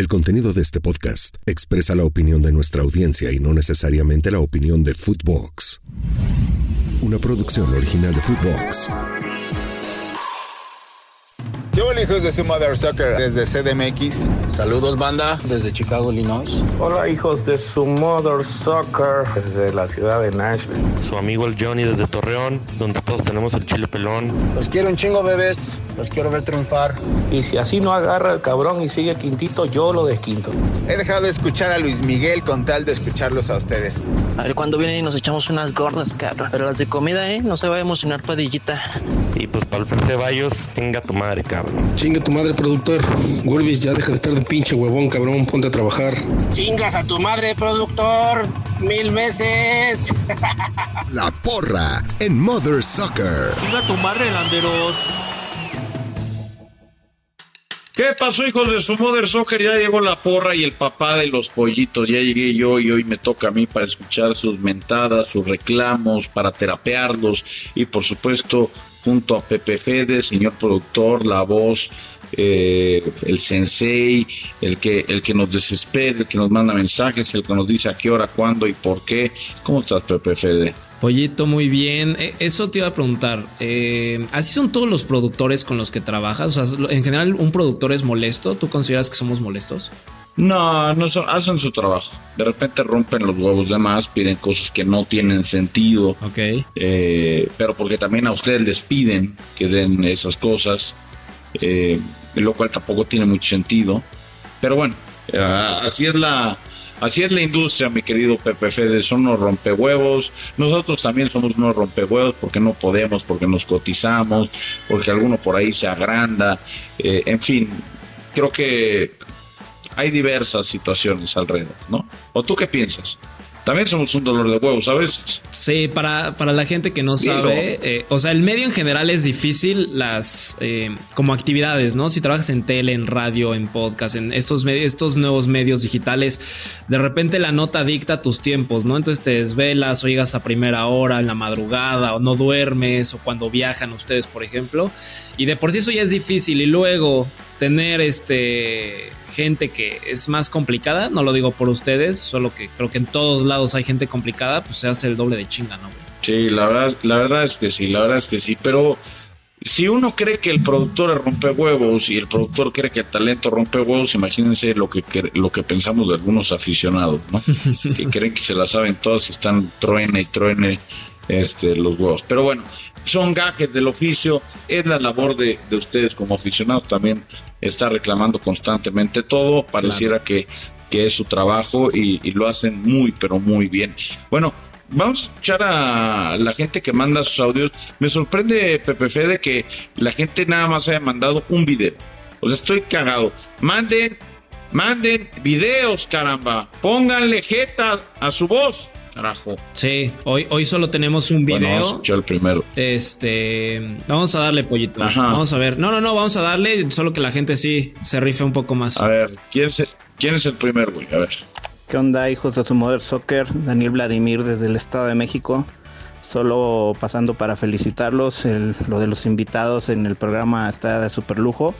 El contenido de este podcast expresa la opinión de nuestra audiencia y no necesariamente la opinión de Footbox. Una producción original de Footbox. ¿Qué hola hijos de su Mother Soccer desde CDMX? Saludos banda desde Chicago, Illinois. Hola hijos de su Mother Soccer desde la ciudad de Nashville. Su amigo el Johnny desde Torreón, donde todos tenemos el chile pelón. Los quiero un chingo bebés, los quiero ver triunfar. Y si así no agarra el cabrón y sigue quintito, yo lo desquinto. He dejado de escuchar a Luis Miguel con tal de escucharlos a ustedes. A ver cuándo vienen y nos echamos unas gordas, cabrón. Pero las de comida, ¿eh? No se va a emocionar, padillita. Y pues para el Ceballos, tenga tu madre, cabrón. Chinga tu madre, productor. Wolvis, ya deja de estar de pinche huevón, cabrón. Ponte a trabajar. Chingas a tu madre, productor. Mil veces. La porra en Mother Soccer. Chinga tu madre, landeros. ¿Qué pasó, hijos de su Mother Soccer? Ya llegó la porra y el papá de los pollitos. Ya llegué yo y hoy me toca a mí para escuchar sus mentadas, sus reclamos, para terapearlos y, por supuesto, junto a Pepe Fede, señor productor, la voz, eh, el sensei, el que, el que nos desespera, el que nos manda mensajes, el que nos dice a qué hora, cuándo y por qué. ¿Cómo estás, Pepe Fede? Pollito, muy bien. E, eso te iba a preguntar. Eh, ¿Así son todos los productores con los que trabajas? O sea, en general, ¿un productor es molesto? ¿Tú consideras que somos molestos? No, no son, hacen su trabajo. De repente rompen los huevos de más, piden cosas que no tienen sentido. Ok. Eh, pero porque también a ustedes les piden que den esas cosas, eh, lo cual tampoco tiene mucho sentido. Pero bueno, así es la, Así es la industria, mi querido Pepe Fede, son unos rompehuevos. Nosotros también somos unos rompehuevos porque no podemos, porque nos cotizamos, porque alguno por ahí se agranda. Eh, en fin, creo que hay diversas situaciones alrededor, ¿no? ¿O tú qué piensas? También somos un dolor de huevos a veces. Sí, para, para la gente que no sabe, eh, o sea, el medio en general es difícil las eh, como actividades, ¿no? Si trabajas en tele, en radio, en podcast, en estos, estos nuevos medios digitales, de repente la nota dicta tus tiempos, ¿no? Entonces te desvelas o llegas a primera hora, en la madrugada, o no duermes, o cuando viajan ustedes, por ejemplo, y de por sí eso ya es difícil, y luego tener este gente que es más complicada, no lo digo por ustedes, solo que creo que en todos lados hay gente complicada, pues se hace el doble de chinga, ¿no? Sí, la verdad, la verdad es que sí, la verdad es que sí, pero si uno cree que el productor rompe huevos y el productor cree que el talento rompe huevos, imagínense lo que, lo que pensamos de algunos aficionados, ¿no? que creen que se la saben todas y están truene y truene este, los huevos. Pero bueno, son gajes del oficio, es la labor de, ustedes como aficionados también está reclamando constantemente todo, pareciera que, que, es su trabajo y, lo hacen muy, pero muy bien. Bueno, vamos a escuchar a la gente que manda sus audios. Me sorprende, Pepe Fede, que la gente nada más haya mandado un video. O sea, estoy cagado. Manden, manden videos, caramba. Pónganle jeta a su voz. Carajo. Sí, hoy, hoy solo tenemos un video. vamos a escuchar el primero. Este, vamos a darle pollito. Vamos a ver. No, no, no, vamos a darle, solo que la gente sí se rife un poco más. A ver, ¿quién es, quién es el primero, güey? A ver. ¿Qué onda, hijos de su Mother Soccer? Daniel Vladimir desde el Estado de México. Solo pasando para felicitarlos. lo de los invitados en el programa está de super lujo.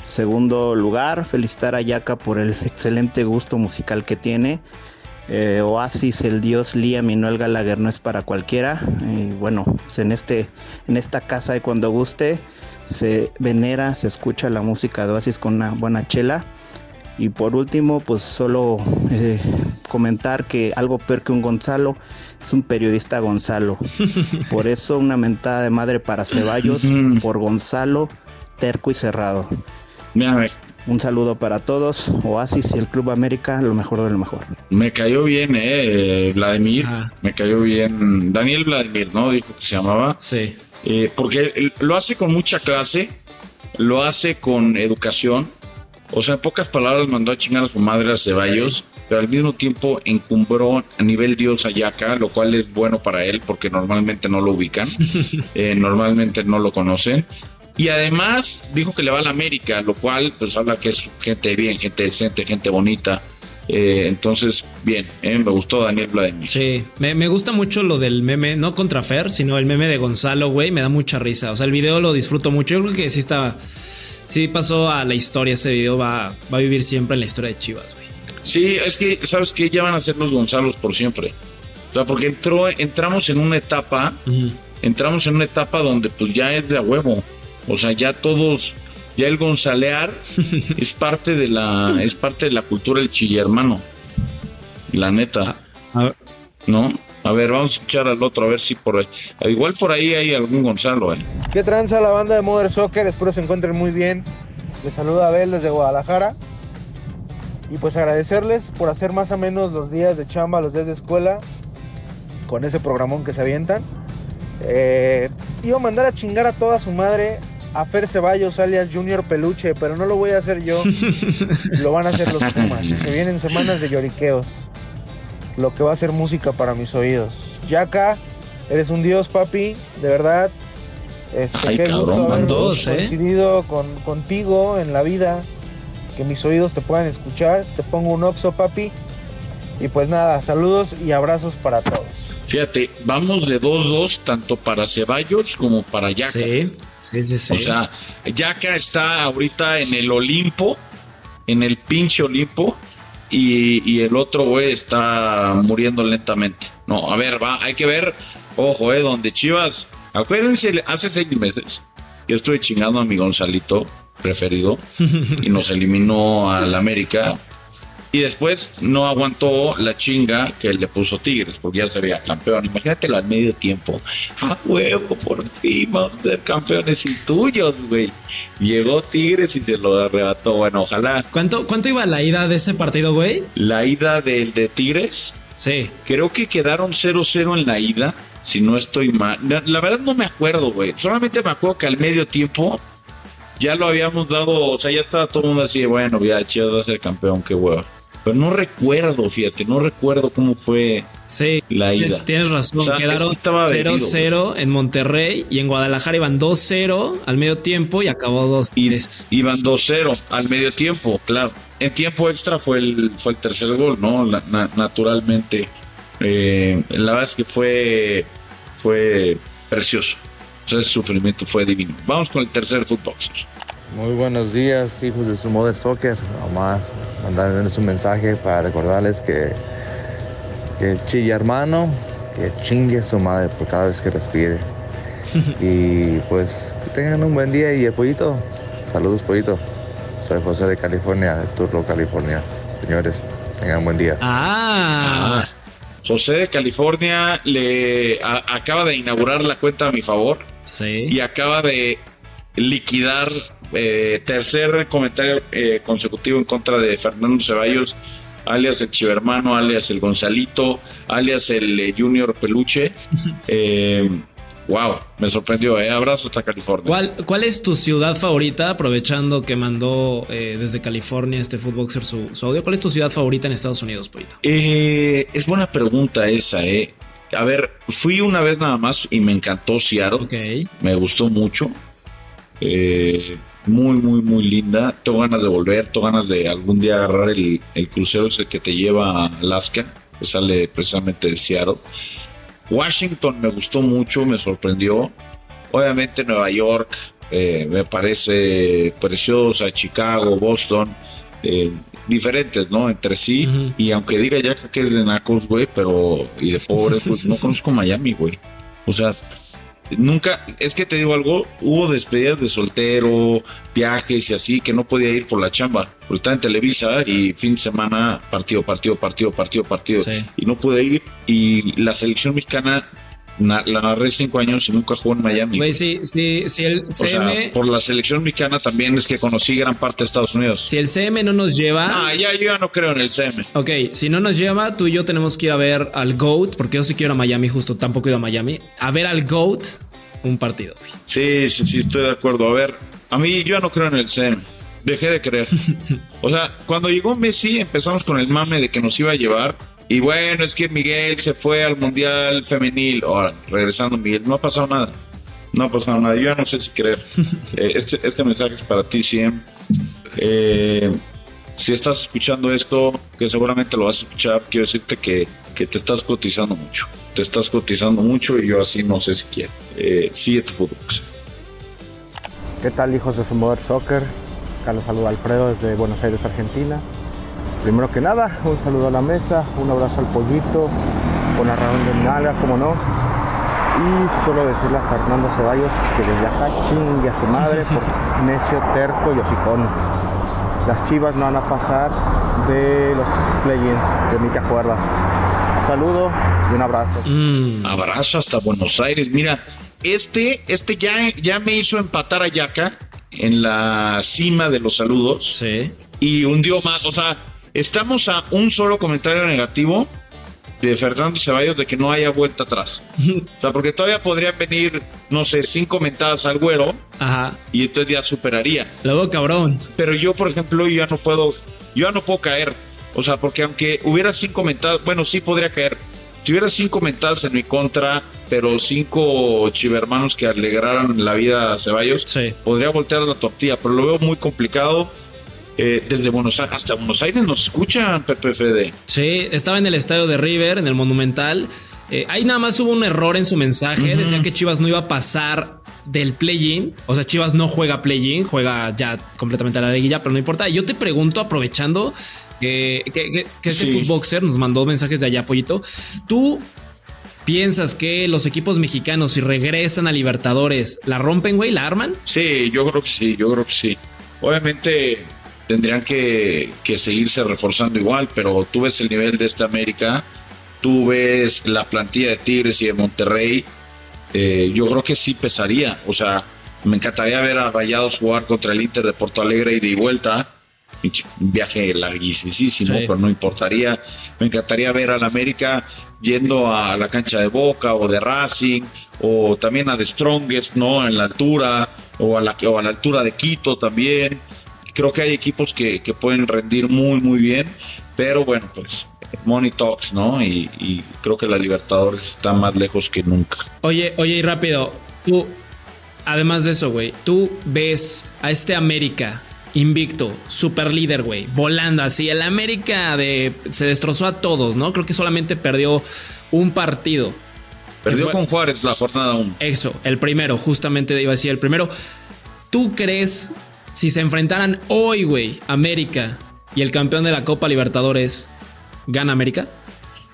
Segundo lugar, felicitar a Yaka por el excelente gusto musical que tiene. Eh, Oasis, el dios Liam Manuel Gallagher no es para cualquiera. Y bueno, pues en, este, en esta casa de cuando guste se venera, se escucha la música de Oasis con una buena chela. Y por último, pues solo eh, comentar que algo peor que un Gonzalo es un periodista Gonzalo. Por eso una mentada de madre para Ceballos por Gonzalo, terco y cerrado. Un saludo para todos. Oasis y el Club América, lo mejor de lo mejor. Me cayó bien, eh, Vladimir. Me cayó bien. Daniel Vladimir, ¿no? Dijo que se llamaba. Sí. Eh, porque lo hace con mucha clase, lo hace con educación. O sea, en pocas palabras mandó a chingar a su madre a Ceballos, pero al mismo tiempo encumbró a nivel Dios a Yaka, lo cual es bueno para él porque normalmente no lo ubican, eh, normalmente no lo conocen. Y además dijo que le va a la América, lo cual pues habla que es gente bien, gente decente, gente bonita. Eh, entonces, bien, eh, me gustó Daniel Vladimir. Sí, me, gusta mucho lo del meme, no contra Fer, sino el meme de Gonzalo, güey, me da mucha risa. O sea, el video lo disfruto mucho. Yo creo que sí está sí pasó a la historia ese video, va, va a vivir siempre en la historia de Chivas, güey. Sí, es que, ¿sabes qué? Ya van a ser los Gonzalos por siempre. O sea, porque entró, entramos en una etapa, entramos en una etapa donde pues ya es de a huevo. O sea, ya todos, ya el gonzalear es parte de la, es parte de la cultura del chile hermano. La neta. ¿No? A ver, vamos a escuchar al otro, a ver si por ahí. Igual por ahí hay algún Gonzalo, eh. ¿Qué tranza la banda de Mother Soccer? Espero se encuentren muy bien. Les saluda Abel desde Guadalajara. Y pues agradecerles por hacer más o menos los días de chamba, los días de escuela, con ese programón que se avientan. Eh, iba a mandar a chingar a toda su madre a Fer Ceballos alias Junior Peluche, pero no lo voy a hacer yo. lo van a hacer los Pumas. Se vienen semanas de lloriqueos. Lo que va a ser música para mis oídos. Yaka, eres un dios, papi, de verdad. Este, Ay, qué cabrón, gusto dos, ¿eh? coincidido con, contigo en la vida. Que mis oídos te puedan escuchar. Te pongo un oxo, papi. Y pues nada, saludos y abrazos para todos. Fíjate, vamos de 2-2 tanto para Ceballos como para Yaka. Sí, sí, sí, sí. O sea, Yaka está ahorita en el Olimpo, en el pinche Olimpo, y, y el otro güey está muriendo lentamente. No, a ver, va, hay que ver, ojo, eh, donde Chivas, acuérdense, hace seis meses, yo estuve chingando a mi Gonzalito preferido y nos eliminó al América. Y después no aguantó la chinga que le puso Tigres, porque ya se veía campeón. Imagínatelo al medio tiempo. ¡A huevo! Por fin vamos a ser campeones y tuyos, güey. Llegó Tigres y se lo arrebató. Bueno, ojalá. ¿Cuánto, ¿Cuánto iba la ida de ese partido, güey? La ida del de Tigres. Sí. Creo que quedaron 0-0 en la ida, si no estoy mal. La, la verdad no me acuerdo, güey. Solamente me acuerdo que al medio tiempo ya lo habíamos dado, o sea, ya estaba todo el mundo así, bueno, ya Chivas va a ser campeón, qué hueva. Pero no recuerdo, fíjate, no recuerdo cómo fue Sí, la ida. tienes, tienes razón. O sea, Quedaron eso estaba vendido, 0-0 en Monterrey y en Guadalajara iban 2-0 al medio tiempo y acabó 2 Y iban 2-0 al medio tiempo, claro. En tiempo extra fue el, fue el tercer gol, ¿no? La- na- naturalmente. Eh, la verdad es que fue, fue precioso. O sea, ese sufrimiento fue divino. Vamos con el tercer fútbol. Muy buenos días, hijos de su Mother Soccer. Nomás mandarles un mensaje para recordarles que, que el chilla hermano, que chingue su madre por cada vez que respire. y pues que tengan un buen día y el pollito. Saludos, pollito. Soy José de California, de Turlo, California. Señores, tengan buen día. Ah. José de California le a- acaba de inaugurar la cuenta a mi favor. Sí. Y acaba de liquidar eh, tercer comentario eh, consecutivo en contra de Fernando Ceballos, alias el Chivermano, alias el Gonzalito, alias el eh, Junior Peluche. Wow, me sorprendió. Eh. Abrazo hasta California. ¿Cuál, ¿Cuál es tu ciudad favorita? Aprovechando que mandó desde California este Footboxer su, su audio. ¿Cuál es tu ciudad favorita en Estados Unidos, Pollito? Eh, es buena pregunta esa, eh. A ver, fui una vez nada más y me encantó Seattle. Me gustó mucho. Eh, muy, muy, muy linda. Tengo ganas de volver, tengo ganas de algún día agarrar el, el crucero ese que te lleva a Alaska, que sale precisamente de Seattle. Washington me gustó mucho, me sorprendió. Obviamente Nueva York eh, me parece preciosa, Chicago, Boston, eh, diferentes, ¿no? Entre sí. Y aunque diga ya que es de nacos, güey, pero y de pobres, pues no conozco Miami, güey. O sea, nunca, es que te digo algo, hubo despedidas de soltero, viajes y así, que no podía ir por la chamba. Porque estaba en Televisa y fin de semana, partido, partido, partido, partido, partido. Sí. Y no pude ir. Y la selección mexicana na- la narré cinco años y nunca jugó en Miami. Güey, si, si, si el O sea, CM. por la selección mexicana también es que conocí gran parte de Estados Unidos. Si el CM no nos lleva. Ah, ya, yo ya no creo en el CM. Ok, si no nos lleva, tú y yo tenemos que ir a ver al GOAT, porque yo sí quiero ir a Miami, justo tampoco he ido a Miami. A ver al GOAT un partido. güey. Sí, sí, sí, estoy de acuerdo. A ver, a mí yo ya no creo en el CM. Dejé de creer. O sea, cuando llegó Messi empezamos con el mame de que nos iba a llevar. Y bueno, es que Miguel se fue al Mundial Femenil. Ahora, regresando Miguel, no ha pasado nada. No ha pasado nada. Yo ya no sé si creer. Eh, este, este mensaje es para ti, CM. Eh, si estás escuchando esto, que seguramente lo vas a escuchar, quiero decirte que, que te estás cotizando mucho. Te estás cotizando mucho y yo así no sé si quiero. Eh, sigue tu fútbol. ¿Qué tal hijos de su Soccer? Acá lo saluda Alfredo desde Buenos Aires, Argentina. Primero que nada, un saludo a la mesa, un abrazo al pollito, con arrabón de nalga, como no. Y solo decirle a Fernando Ceballos que desde acá chingue a su madre por necio, terco y hocicón. Las chivas no van a pasar de los play-ins, de mí te acuerdas. Un saludo y un abrazo. Mm. Abrazo hasta Buenos Aires. Mira, este, este ya, ya me hizo empatar a Yaka en la cima de los saludos. Sí. Y hundió más. O sea, estamos a un solo comentario negativo de Fernando Ceballos de que no haya vuelta atrás. o sea, porque todavía podrían venir, no sé, cinco mentadas al güero. Ajá. Y entonces ya superaría. Luego, cabrón. Pero yo, por ejemplo, yo ya no puedo, yo ya no puedo caer. O sea, porque aunque hubiera cinco mentadas, bueno, sí podría caer. Si hubiera cinco mentadas en mi contra, pero cinco chivermanos que alegraran la vida a Ceballos, podría voltear la tortilla, pero lo veo muy complicado. Eh, desde Buenos Aires hasta Buenos Aires nos escuchan, PPFD. Sí, estaba en el estadio de River, en el Monumental. Eh, ahí nada más hubo un error en su mensaje. Decía que Chivas no iba a pasar del play-in. O sea, Chivas no juega play-in, juega ya completamente a la liguilla, pero no importa. Yo te pregunto, aprovechando que, que, que, este Footboxer nos mandó mensajes de allá, Pollito. ¿Tú piensas que los equipos mexicanos, si regresan a Libertadores, la rompen, güey? ¿La arman? Sí, yo creo que sí, yo creo que sí. Obviamente tendrían que, seguirse reforzando igual, pero tú ves el nivel de esta América, tú ves la plantilla de Tigres y de Monterrey, eh, yo creo que sí pesaría. O sea, me encantaría ver a Rayados jugar contra el Inter de Porto Alegre y de vuelta. Un viaje larguísimo, pero no importaría. Me encantaría ver al América yendo a la cancha de Boca o de Racing o también a The Strongest, ¿no? En la altura o a la, o a la altura de Quito también creo que hay equipos que, pueden rendir muy, muy bien, pero bueno, pues Money Talks, ¿no? Y, creo que la Libertadores está más lejos que nunca. Oye, oye, y rápido, tú, además de eso, güey, tú ves a este América invicto, super líder, güey, volando así. El América de, se destrozó a todos, ¿no? Creo que solamente perdió un partido. Perdió con Juárez la jornada 1. Eso, el primero, justamente iba a decir el primero. ¿Tú crees si se enfrentaran hoy, güey, América y el campeón de la Copa Libertadores, ¿gana América?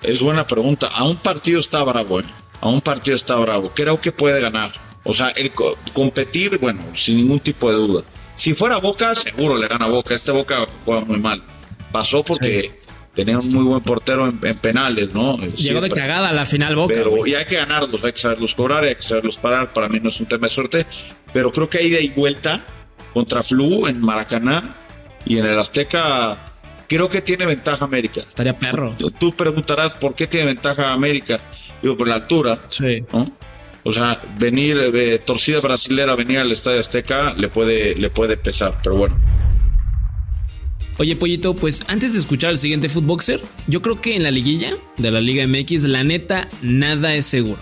Es buena pregunta. A un partido está bravo, ¿eh? A un partido está bravo. Creo que puede ganar. O sea, el competir, bueno, sin ningún tipo de duda. Si fuera Boca, seguro le gana Boca. Este Boca juega muy mal. Pasó porque tenía un muy buen portero en, penales, ¿no? Llegó de cagada a la final Boca. Pero y hay que ganarlos, hay que saberlos cobrar, hay que saberlos parar. Para mí no es un tema de suerte. Pero creo que hay de vuelta contra Flu en Maracaná y en el Azteca creo que tiene ventaja América. Estaría perro. Tú, preguntarás por qué tiene ventaja América. Digo, por la altura. Sí. O sea, venir de torcida brasilera, venir al Estadio Azteca le puede, le puede pesar, pero bueno. Oye, Pollito, pues antes de escuchar el siguiente Footboxer, yo creo que en la liguilla de la Liga MX, la neta, nada es seguro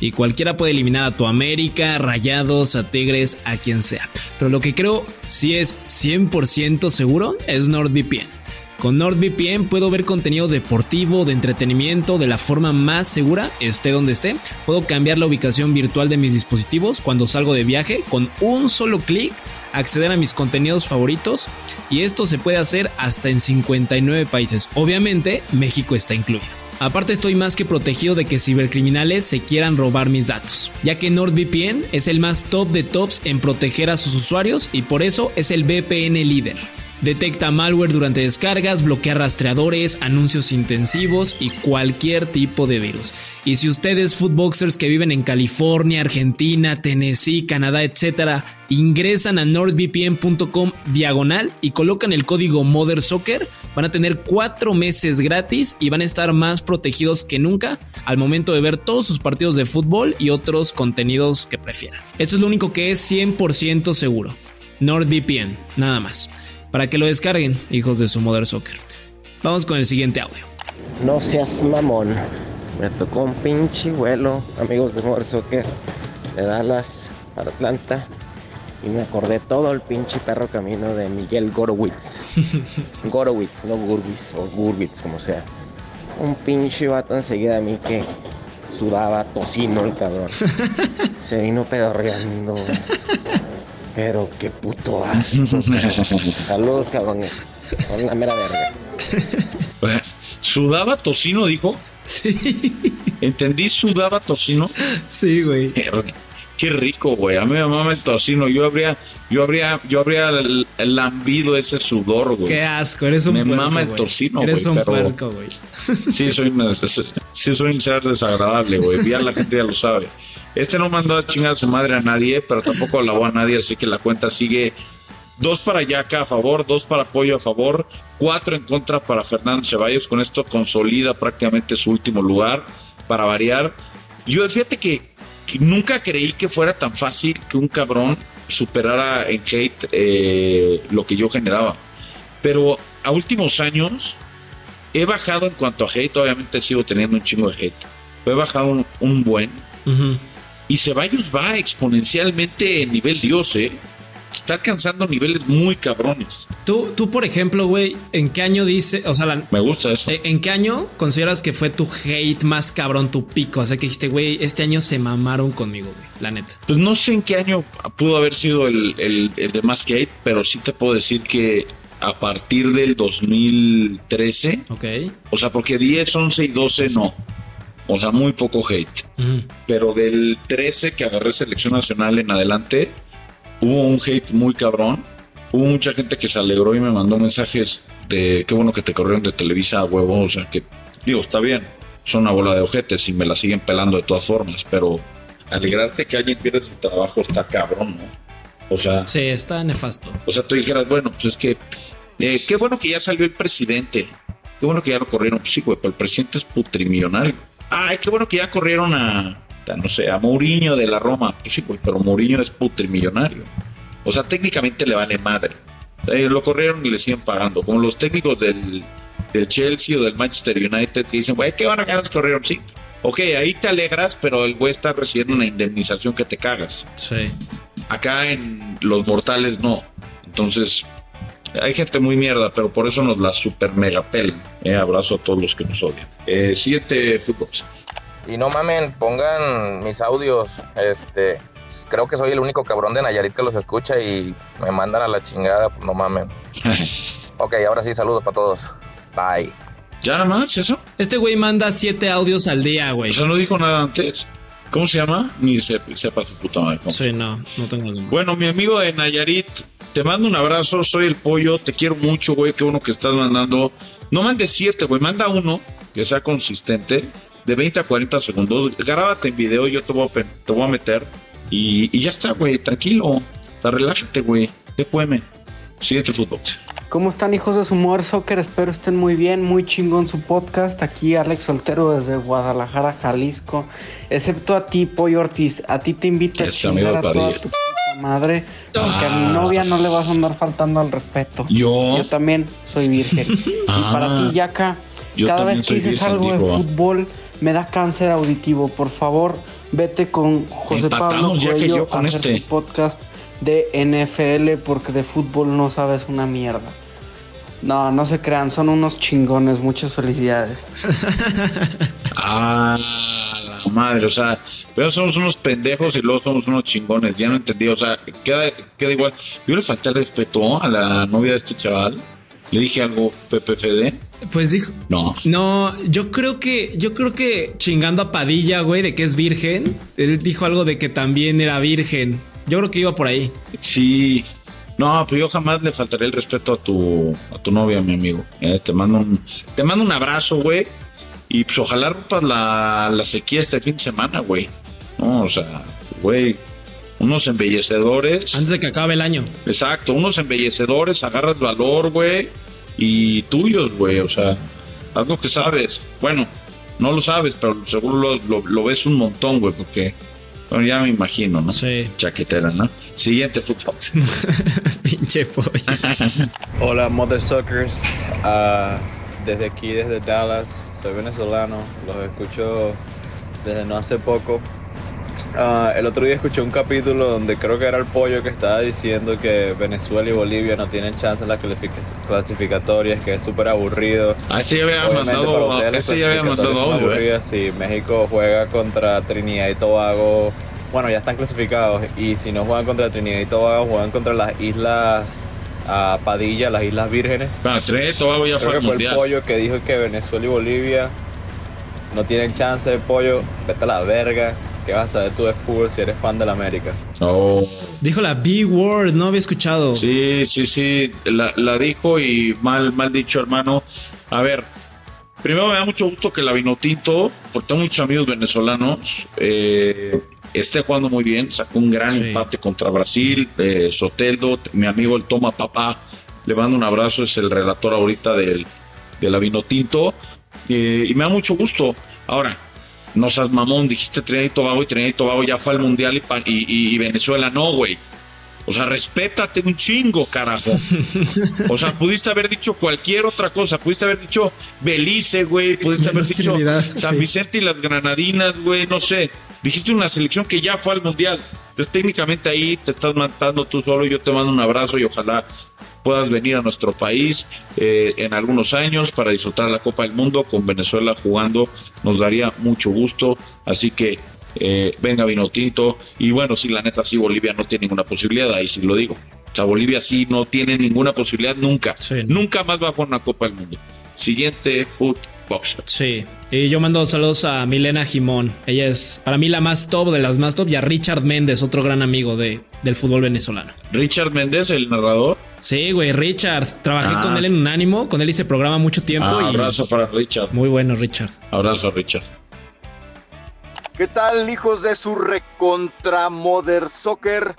y cualquiera puede eliminar a tu América, Rayados, a Tigres, a quien sea. Pero lo que creo si es 100% seguro es NordVPN. Con NordVPN puedo ver contenido deportivo, de entretenimiento, de la forma más segura, esté donde esté. Puedo cambiar la ubicación virtual de mis dispositivos cuando salgo de viaje con un solo clic, acceder a mis contenidos favoritos y esto se puede hacer hasta en 59 países. Obviamente, México está incluido. Aparte estoy más que protegido de que cibercriminales se quieran robar mis datos, ya que NordVPN es el más top de tops en proteger a sus usuarios y por eso es el VPN líder. Detecta malware durante descargas, bloquea rastreadores, anuncios intensivos y cualquier tipo de virus. Y si ustedes, footboxers que viven en California, Argentina, Tennessee, Canadá, etc., ingresan a nordvpn.com diagonal y colocan el código Mother Soccer, van a tener cuatro meses gratis y van a estar más protegidos que nunca al momento de ver todos sus partidos de fútbol y otros contenidos que prefieran. Esto es lo único que es 100% seguro. NordVPN, nada más para que lo descarguen, hijos de su Mother Soccer. Vamos con el siguiente audio. No seas mamón. Me tocó un pinche vuelo, amigos de Mother Soccer, de Dallas para Atlanta. Y me acordé todo el pinche perro camino de Miguel Gorowitz. Gorowitz, no Gurwitz, o Gurwitz, como sea. Un pinche vato enseguida a mí que sudaba tocino el cabrón. Se vino pedorreando Pero qué puto asco. Saludos, cabrones. Son la mera verga. ¿Sudaba tocino, dijo? Sí. ¿Entendí? ¿Sudaba tocino? Sí, güey. Qué rico, güey. A mí me mama el tocino. Yo habría, yo habría, yo habría lambido ese sudor, güey. Qué asco, eres un Me puerco, mama el güey. tocino, Eres güey, un pero- puerco, güey. Sí, soy, un- sí, soy un ser desagradable, güey. Ya la gente ya lo sabe. Este no mandó a chingar a su madre a nadie, pero tampoco alabó a nadie, así que la cuenta sigue dos para Yaca a favor, dos para Pollo a favor, cuatro en contra para Fernando Ceballos. Con esto consolida prácticamente su último lugar para variar. Yo fíjate que nunca creí que fuera tan fácil que un cabrón superara en hate eh, lo que yo generaba. Pero a últimos años he bajado en cuanto a hate, obviamente sigo teniendo un chingo de hate. Pero he bajado un, un buen. Ujú. Y Ceballos va exponencialmente en nivel Dios, ¿eh? Está alcanzando niveles muy cabrones. Tú, tú, por ejemplo, güey, ¿en qué año dice, o sea, la- Me gusta eso. ¿en qué año consideras que fue tu hate más cabrón, tu pico? O sea, que dijiste, güey, este año se mamaron conmigo, güey, la neta. Pues no sé en qué año pudo haber sido el, el, el de más hate, pero sí te puedo decir que a partir del 2013, Ok. o sea, porque 10, 11 y 12 no. O sea, muy poco hate. Pero del 13 que agarré selección nacional en adelante, hubo un hate muy cabrón. Hubo mucha gente que se alegró y me mandó mensajes de qué bueno que te corrieron de Televisa a huevo. O sea, que digo, está bien, son una bola de ojetes y me la siguen pelando de todas formas, pero alegrarte que alguien pierde su trabajo está cabrón, ¿no? O sea, Sí, está nefasto. o sea, tú dijeras, bueno, pues es que eh, qué bueno que ya salió el presidente. Qué bueno que ya lo corrieron. Pues sí, güey, pero el presidente es putrimillonario. Ay, qué bueno que ya corrieron a, a, no sé, a Mourinho de la Roma. Pues sí, güey, pero Mourinho es putrimillonario. O sea, técnicamente le vale madre. O sea, ellos lo corrieron y le siguen pagando. Como los técnicos del, del Chelsea o del Manchester United que dicen, güey, qué que ya los corrieron. Sí. Ok, ahí te alegras, pero el güey está recibiendo una indemnización que te cagas. Sí. Acá en los mortales no. Entonces, hay gente muy mierda, pero por eso nos la super mega pelan. Eh, abrazo a todos los que nos odian. Eh, siguiente fútbol. Y no mamen, pongan mis audios. Este, creo que soy el único cabrón de Nayarit que los escucha y me mandan a la chingada, pues no mamen. Ok, ahora sí, saludos para todos. Bye. ¿Ya nada más eso? Este güey manda siete audios al día, güey. O sea, no dijo nada antes. ¿Cómo se llama? Ni se, sepa su puta madre. cómo Sí, no, no tengo nombre. Bueno, mi amigo de Nayarit, te mando un abrazo, soy el pollo, te quiero mucho, güey, qué bueno que estás mandando. No mandes siete, güey, manda uno que sea consistente, de 20 a 40 segundos. Grábate en video, yo te voy a, te voy a meter y, y ya está, güey, tranquilo. Relájate, güey, te pueme. Siguiente fútbol. ¿Cómo están hijos de su Mover Soccer? Espero estén muy bien, muy chingón su podcast. Aquí Alex Soltero desde Guadalajara, Jalisco. Excepto a ti, Pollo Ortiz. A ti te invito a Ese amigo chingar a toda tu puta madre. Porque a mi Ah. novia no le vas a andar faltando al respeto. Yo. Yo también soy virgen. Ah. y para ti, Yaka, Yo cada vez que dices virgen, algo de dijo, ah. Me da cáncer auditivo. Por favor, vete con José Pablo Empatamos ya que Coelho yo con a hacer este. podcast de NFL porque de fútbol no sabes una mierda. No, no se crean, son unos chingones. Muchas felicidades. Ah, la madre, o sea, pero somos unos pendejos y luego somos unos chingones, ya no entendí, o sea, queda, queda igual. Yo le falté el respeto a la novia de este chaval, le dije algo PPFD, Pues dijo. no, No, yo creo que, yo creo que chingando a Padilla, güey, de que es virgen. Él dijo algo de que también era virgen. Yo creo que iba por ahí. sí, no, pero yo jamás le faltaré el respeto a tu, a tu novia, mi amigo. Eh, te mando un, te mando un abrazo, güey, y pues ojalá rompas la, la sequía este fin de semana, güey. No, o sea, güey, unos embellecedores. Antes de que acabe el año. Exacto, unos embellecedores, agarras valor, güey, y tuyos, güey, o sea, haz lo que sabes. Bueno, no lo sabes, pero seguro lo, lo- lo ves un montón, güey, porque, bueno, ya me imagino, ¿no? Sí. Chaquetera, ¿no? Siguiente fútbol. Pinche pollo. Hola, Mother Suckers. Ah, desde aquí, desde Dallas. Soy venezolano. Los escucho desde no hace poco. Ah, el otro día escuché un capítulo donde creo que era el pollo que estaba diciendo que Venezuela y Bolivia no tienen chance en las clasific- clasificatorias, que es súper aburrido. Ah, este ya había mandado- este ya había mandado eh. Si México juega contra Trinidad y Tobago bueno, ya están clasificados y si no juegan contra Trinidad y Tobago, juegan contra las islas a Padilla, las Islas Vírgenes. Bueno, Trinidad y Tobago ya fue Creo al que fue el pollo que dijo que Venezuela y Bolivia no tienen chance de pollo. Vete a la verga. ¿Qué vas a saber tú de fútbol si eres fan de la América? Oh. Dijo la Big Word, no había escuchado. Sí, sí, sí, la, la dijo y mal, mal dicho, hermano. A ver, primero me da mucho gusto que la Vinotinto, porque tengo muchos amigos venezolanos, eh, esté jugando muy bien, sacó un gran Sí. empate contra Brasil, eh, Soteldo, mi amigo el Toma Papá, le mando un abrazo, es el relator ahorita del, de la Vinotinto, eh, y me da mucho gusto. Ahora, no seas mamón, dijiste Trinidad y Tobago y Trinidad y Tobago ya fue al Mundial y, y- y- Venezuela no, güey. O sea, respétate un chingo, carajo. O sea, pudiste haber dicho cualquier otra cosa. Pudiste haber dicho Belice, güey. Pudiste haber dicho San. Vicente y las Granadinas, güey. No sé. Dijiste una selección que ya fue al Mundial. Entonces, técnicamente ahí te estás matando tú solo. Yo te mando un abrazo y ojalá puedas venir a nuestro país eh, en algunos años para disfrutar la Copa del Mundo con Venezuela jugando. Nos daría mucho gusto. Así que eh, venga Vinotinto. Y bueno, sí, la neta, sí, Bolivia no tiene ninguna posibilidad, ahí sí lo digo. O sea, Bolivia sí no tiene ninguna posibilidad nunca. Nunca más va a jugar una Copa del Mundo. Siguiente, Sí. Y yo mando saludos a Milena Jimón. Ella es para mí la más top de las más top. Y a Richard Méndez, otro gran amigo de, del fútbol venezolano. Richard Méndez, el narrador. Sí, güey, Richard. Trabajé Ah. con él en Unánimo. Con él hice programa mucho tiempo. Ah, y abrazo para Richard. Muy bueno, Richard. Abrazo, Richard. ¿Qué tal, hijos de su recontra Mother Soccer?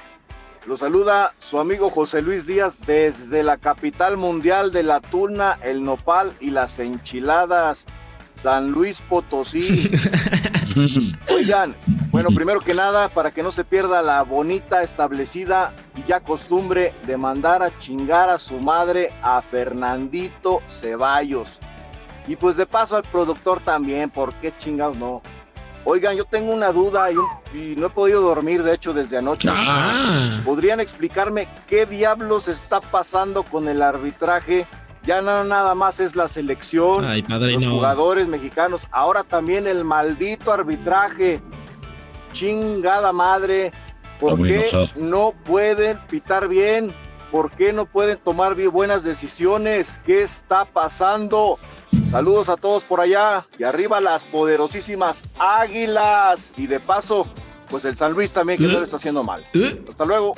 Los saluda su amigo José Luis Díaz desde la capital mundial de la tuna, el nopal y las enchiladas, San Luis Potosí. Oigan, bueno, primero que nada, para que no se pierda la bonita, establecida y ya costumbre de mandar a chingar a su madre a Fernandito Ceballos. Y pues de paso al productor también, ¿por qué chingados no? Oigan, yo tengo una duda y, y no he podido dormir, de hecho, desde anoche. Ah. ¿Podrían explicarme qué diablos está pasando con el arbitraje? Ya no nada más es la selección, Ay, los jugadores mexicanos, ahora también el maldito arbitraje. Chingada madre, ¿por Está qué no pueden pitar bien? ¿Por qué no pueden tomar bien buenas decisiones? ¿Qué está pasando? Saludos a todos por allá y arriba las poderosísimas águilas. Y de paso, pues el San Luis también que no lo está haciendo mal. Hasta luego.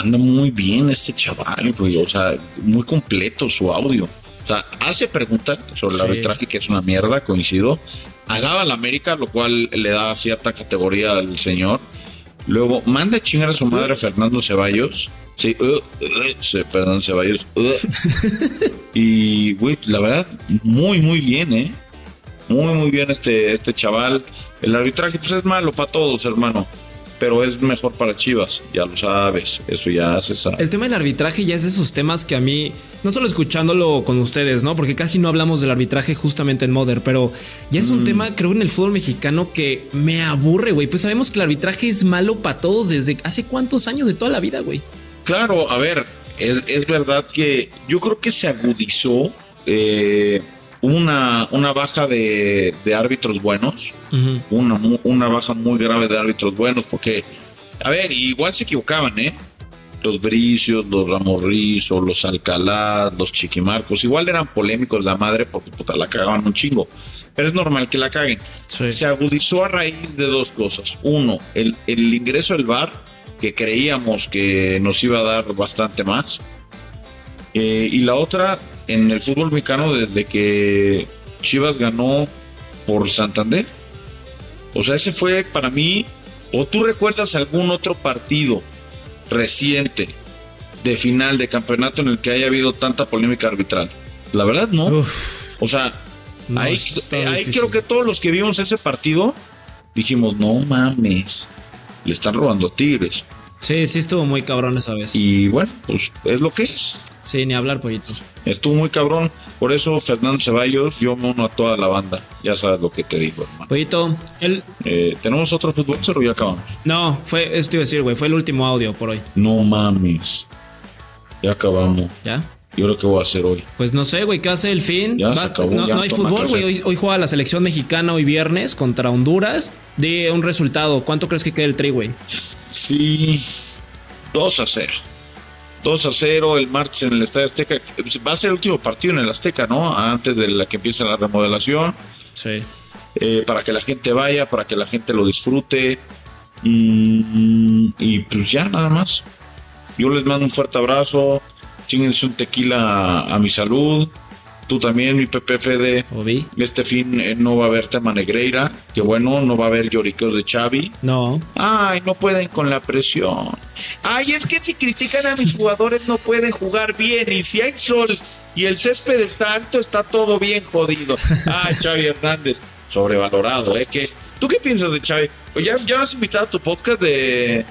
Anda muy bien este chaval, güey. O sea, muy completo su audio. O sea, hace preguntas sobre el Sí. arbitraje, que es una mierda, coincido. Alaba a la América, lo cual le da cierta categoría al señor. Luego, manda a chingar a su madre a Fernando Ceballos. Sí, uh, uh, Fernando Ceballos. uh. y, güey, la verdad, muy, muy bien, ¿eh? Muy, muy bien este, este chaval. El arbitraje, pues es malo para todos, hermano. Pero es mejor para Chivas, ya lo sabes. Eso ya se sabe. El tema del arbitraje ya es de esos temas que a mí, no solo escuchándolo con ustedes, ¿no? Porque casi no hablamos del arbitraje justamente en Mother, pero ya es un Mm. tema, creo, en el fútbol mexicano que me aburre, güey. Pues sabemos que el arbitraje es malo para todos desde hace cuántos años de toda la vida, güey. Claro, a ver, es, es verdad que yo creo que se agudizó eh, una, una baja de, de árbitros buenos, una, mu- una baja muy grave de árbitros buenos, porque, a ver, igual se equivocaban, ¿eh? Los Bricios, los Ramorrizo, los Alcalá, los Chiquimarcos, igual eran polémicos la madre porque puta, la cagaban un chingo. Pero es normal que la caguen. Se agudizó a raíz de dos cosas. Uno, el, el ingreso del VAR, que creíamos que nos iba a dar bastante más. Eh, y la otra, en el fútbol mexicano, desde que Chivas ganó por Santander. O sea, ese fue para mí. ¿O tú recuerdas algún otro partido reciente de final de campeonato en el que haya habido tanta polémica arbitral? La verdad, no. O sea, No, ahí, ahí creo que todos los que vimos ese partido dijimos, no mames, le están robando a Tigres. Sí, sí estuvo muy cabrón esa vez. Y bueno, pues es lo que es. Sí, ni hablar, pollito. Estuvo muy cabrón. Por eso, Fernando Ceballos, yo me uno a toda la banda. Ya sabes lo que te digo, hermano. Pollito, el... Eh, ¿Tenemos otro fútbol o ya acabamos? No, fue, esto iba a decir, güey, fue el último audio por hoy. No mames. Ya acabamos. ¿Ya? Yo creo que voy a hacer hoy. Pues no sé, güey, ¿qué hace el fin? Ya se acabó, no, ya no hay fútbol, güey. Hoy, hoy juega la selección mexicana hoy viernes contra Honduras. De un resultado. ¿Cuánto crees que quede el tri, güey? Sí, 2 a 0. 2 a 0 el martes en el Estadio Azteca. Va a ser el último partido en el Azteca, ¿no? Antes de la que empiece la remodelación. Sí. Eh, para que la gente vaya, para que la gente lo disfrute. Mm, y pues ya, nada más. Yo les mando un fuerte abrazo. Chinguense un tequila a, a mi salud. Tú también, mi PPFD. Este fin eh, no va a haber tema Negreira. Que bueno, no va a haber lloriqueos de Xavi. No. Ay, no pueden con la presión. Ay, es que si critican a mis jugadores no pueden jugar bien. Y si hay sol y el césped está alto, está todo bien jodido. Ay, Xavi Hernández, sobrevalorado, ¿eh? ¿Qué? ¿Tú qué piensas de Xavi? Pues ¿Ya, ya has invitado a tu podcast de...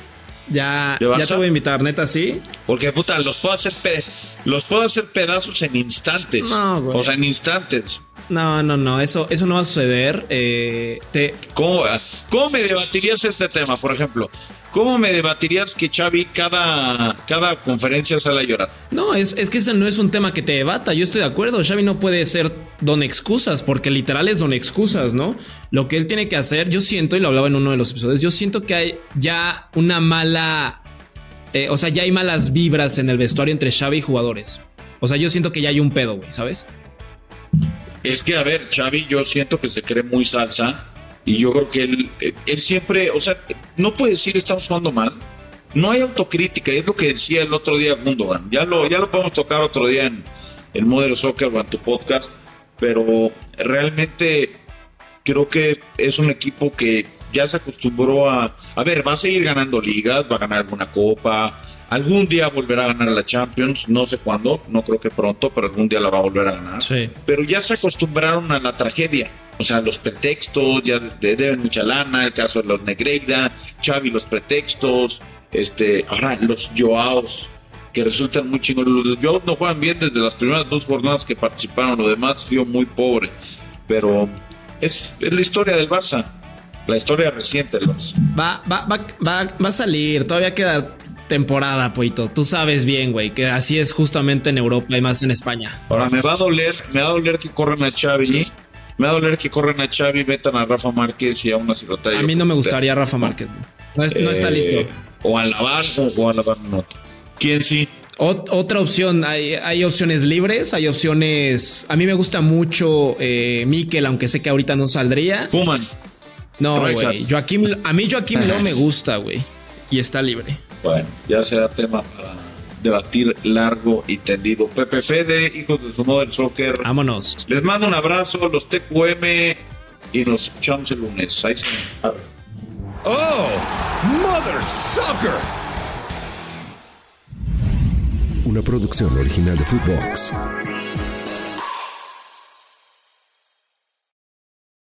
Ya, ¿De ya te voy a invitar, neta, ¿sí? Porque, puta, los puedo hacer, pe- los puedo hacer pedazos en instantes. No, güey. o sea, en instantes. No, no, no, eso, eso no va a suceder. Eh, te, ¿Cómo, ¿Cómo me debatirías este tema, por ejemplo? ¿Cómo me debatirías que Xavi cada, cada conferencia sale a llorar? No, es, es que ese no es un tema que te debata. Yo estoy de acuerdo. Xavi no puede ser don excusas, porque literal es don excusas, ¿no? Lo que él tiene que hacer, yo siento, y lo hablaba en uno de los episodios, yo siento que hay ya una mala. Eh, o sea, ya hay malas vibras en el vestuario entre Xavi y jugadores. O sea, yo siento que ya hay un pedo, güey, ¿sabes? Es que, a ver, Xavi, yo siento que se cree muy salsa y yo creo que él, eh, él siempre, o sea, no puede decir estamos jugando mal. No hay autocrítica, es lo que decía el otro día Gundogan. Ya lo, ya lo podemos tocar otro día en el Modelo Soccer o en tu podcast, pero realmente creo que es un equipo que ya se acostumbró a... A ver, va a seguir ganando ligas, va a ganar alguna copa, algún día volverá a ganar la Champions, no sé cuándo, no creo que pronto, pero algún día la va a volver a ganar Sí. pero ya se acostumbraron a la tragedia. O sea, los pretextos, ya de- deben mucha lana, el caso de los Negreira, Xavi los pretextos, este, ahora los Joaos, que resultan muy chingones. Los Joaos no juegan bien desde las primeras dos jornadas que participaron, lo demás sido muy pobre. Pero es, es la historia del Barça, la historia reciente Barça. Va, va, va, va, va a salir. Todavía queda temporada, Poito. Tú sabes bien, güey, que así es justamente en Europa y más en España. Ahora me va a doler, me va a doler que corran a Xavi, me va a doler que corran a Xavi, metan a Rafa Márquez y a una Cirotallo. A mí no me gustaría Rafa Márquez. No, es- no está Eh, listo. O a lavar o, o a lavar no. ¿Quién sí? Ot- otra opción, hay, hay opciones libres, hay opciones. A mí me gusta mucho eh, Mikel, aunque sé que ahorita no saldría. Fuman. No, güey. Joaquín, a mí Joaquín no me gusta, güey. Y está libre. Bueno, ya será tema para debatir largo y tendido. Pepe Fede, hijos de su del soccer. Vámonos. Les mando un abrazo, los TQM y nos escuchamos el lunes. Ahí se Oh, Mother Sucker. Una producción original de Footbox.